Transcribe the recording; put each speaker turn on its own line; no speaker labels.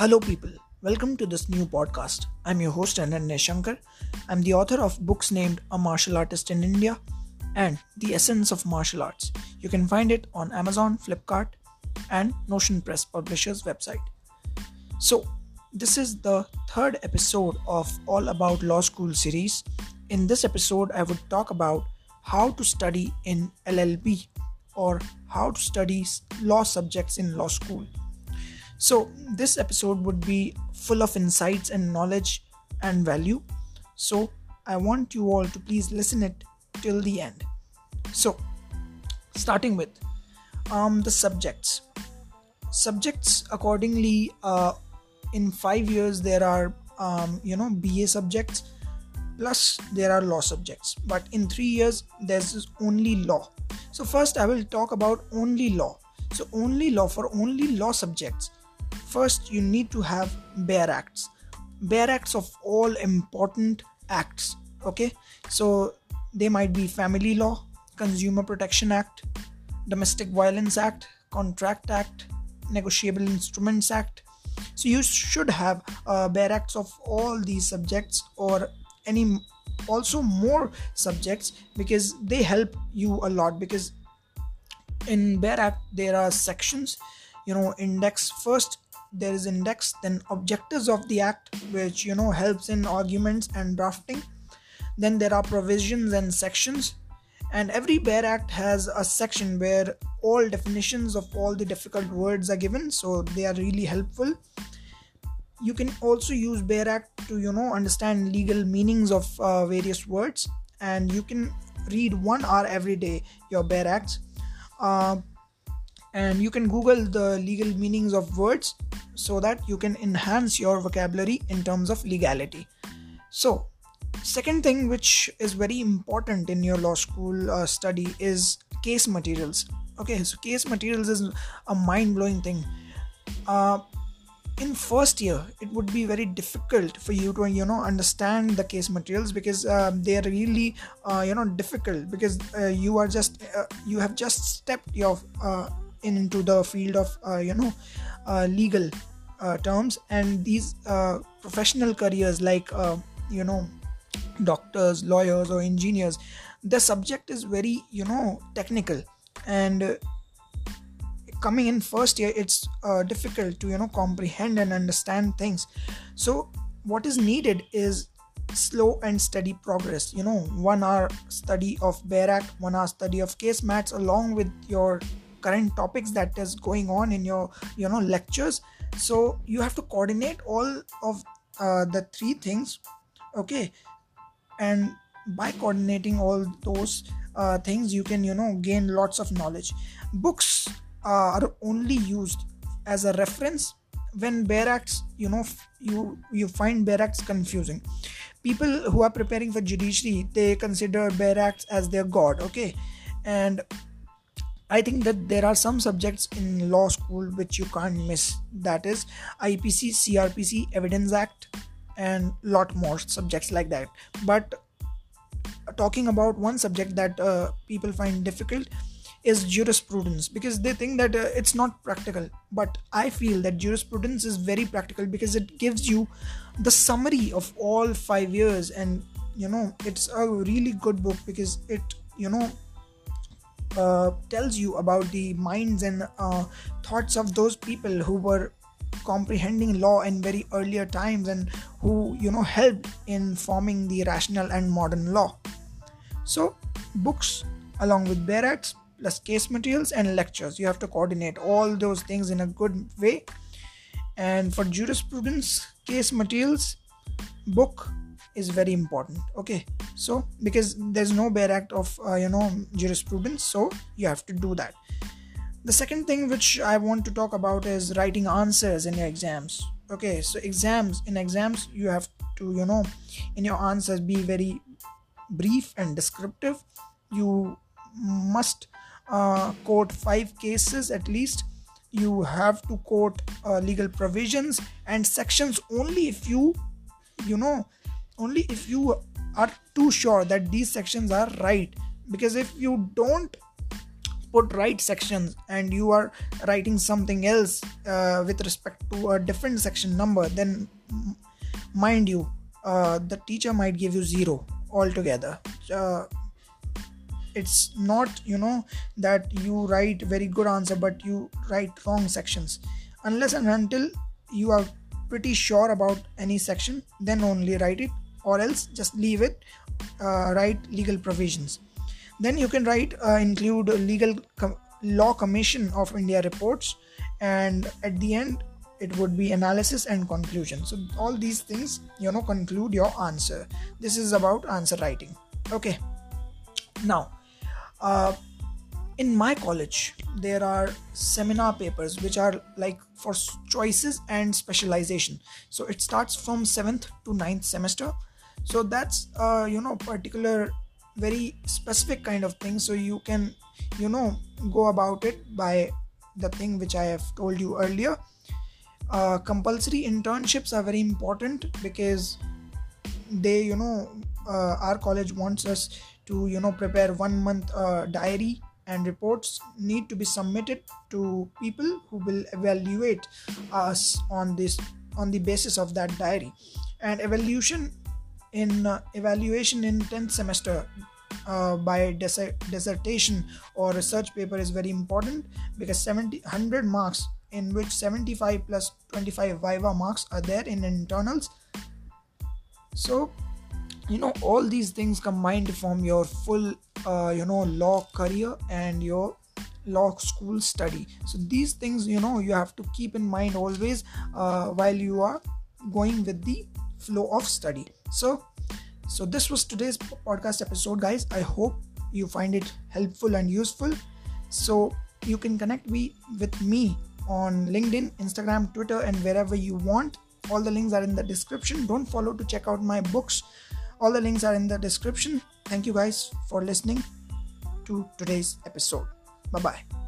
Hello, people. Welcome to this new podcast. I'm your host, Ananya Shankar. I'm the author of books named A Martial Artist in India and The Essence of Martial Arts. You can find it on Amazon, Flipkart, and Notion Press Publishers website. So, this is the third episode of All About Law School series. In this episode, I would talk about how to study in LLB or how to study law subjects in law school. So, this episode would be full of insights and knowledge and value. So, I want you all to please listen it till the end. So, starting with um, the subjects. Subjects, accordingly, uh, in five years there are um, you know BA subjects plus there are law subjects, but in three years there's only law. So first I will talk about only law. So only law for only law subjects First, you need to have bare acts. Bare acts of all important acts. Okay, so they might be family law, consumer protection act, domestic violence act, contract act, negotiable instruments act. So you should have uh, bare acts of all these subjects or any also more subjects because they help you a lot because in bare act there are sections you know index first there is index then objectives of the act which you know helps in arguments and drafting. Then there are provisions and sections. And every bare act has a section where all definitions of all the difficult words are given so they are really helpful. You can also use bare act to you know understand legal meanings of uh, various words. And you can read one hour every day your bare acts. Uh, and you can google the legal meanings of words so that you can enhance your vocabulary in terms of legality. So second thing which is very important in your law school uh, study is case materials. Okay so case materials is a mind-blowing thing. Uh, in first year it would be very difficult for you to you know understand the case materials because uh, they are really uh, you know difficult because uh, you are just uh, you have just stepped your into the field of uh, you know uh, legal uh, terms. And these uh, professional careers like uh, you know doctors lawyers or engineers the subject is very you know technical. And coming in first year it's difficult to you know comprehend and understand things. So what is needed is slow and steady progress. You know one hour study of bare act one hour study of case mats along with your current topics that is going on in your you know lectures. So you have to coordinate all of uh, the three things okay? And by coordinating all those uh, things you can you know gain lots of knowledge. Books are only used as a reference when bare acts you know you you find bare acts confusing. People who are preparing for judiciary they consider bare acts as their god okay? And I think that there are some subjects in law school which you can't miss. That is IPC, CRPC, Evidence Act, and lot more subjects like that. But talking about one subject that uh, people find difficult is jurisprudence because they think that uh, it's not practical but i feel that jurisprudence is very practical because it gives you the summary of all 5 years and you know it's a really good book because it you know uh, tells you about the minds and uh, thoughts of those people who were comprehending law in very earlier times and who you know helped in forming the rational and modern law. So books along with bare acts plus case materials and lectures. You have to coordinate all those things in a good way. And for jurisprudence case materials book is very important okay? So because there's no bare act of uh, you know jurisprudence so you have to do that. The second thing which i want to talk about is writing answers in your exams okay? So exams in exams you have to you know in your answers be very brief and descriptive. You must uh, quote five cases at least. You have to quote uh, legal provisions and sections only if you you know only if you are too sure that these sections are right. Because if you don't put right sections and you are writing something else uh, with respect to a different section number then mind you uh, the teacher might give you zero altogether. Uh, it's not you know that you write very good answer but you write wrong sections. Unless and until you are pretty sure about any section then only write it or else just leave it uh, write legal provisions. Then you can write uh, include legal com- law commission of india reports and at the end it would be analysis and conclusion. So all these things you know conclude your answer. This is about answer writing. Okay. Now uh, in my college there are seminar papers which are like for choices and specialization. So it starts from 7th to 9th semester so that's uh, you know particular very specific kind of thing. So you can you know go about it by the thing which i have told you earlier. Uh, compulsory internships are very important because they you know uh, our college wants us to you know prepare one month uh, diary and reports need to be submitted to people who will evaluate us on this on the basis of that diary. And evaluation in uh, evaluation in 10th semester uh, by des- dissertation or research paper is very important because 70 100 marks in which 75 plus 25 viva marks are there in internals. So you know all these things combined form your full uh, you know law career and your law school study. So these things you know you have to keep in mind always uh, while you are going with the flow of study. So so this was today's podcast episode guys. I hope you find it helpful and useful. So you can connect me with me on linkedin instagram twitter and wherever you want. All the links are in the description. Don't follow to check out my books. All the links are in the description. Thank you guys for listening to today's episode. Bye bye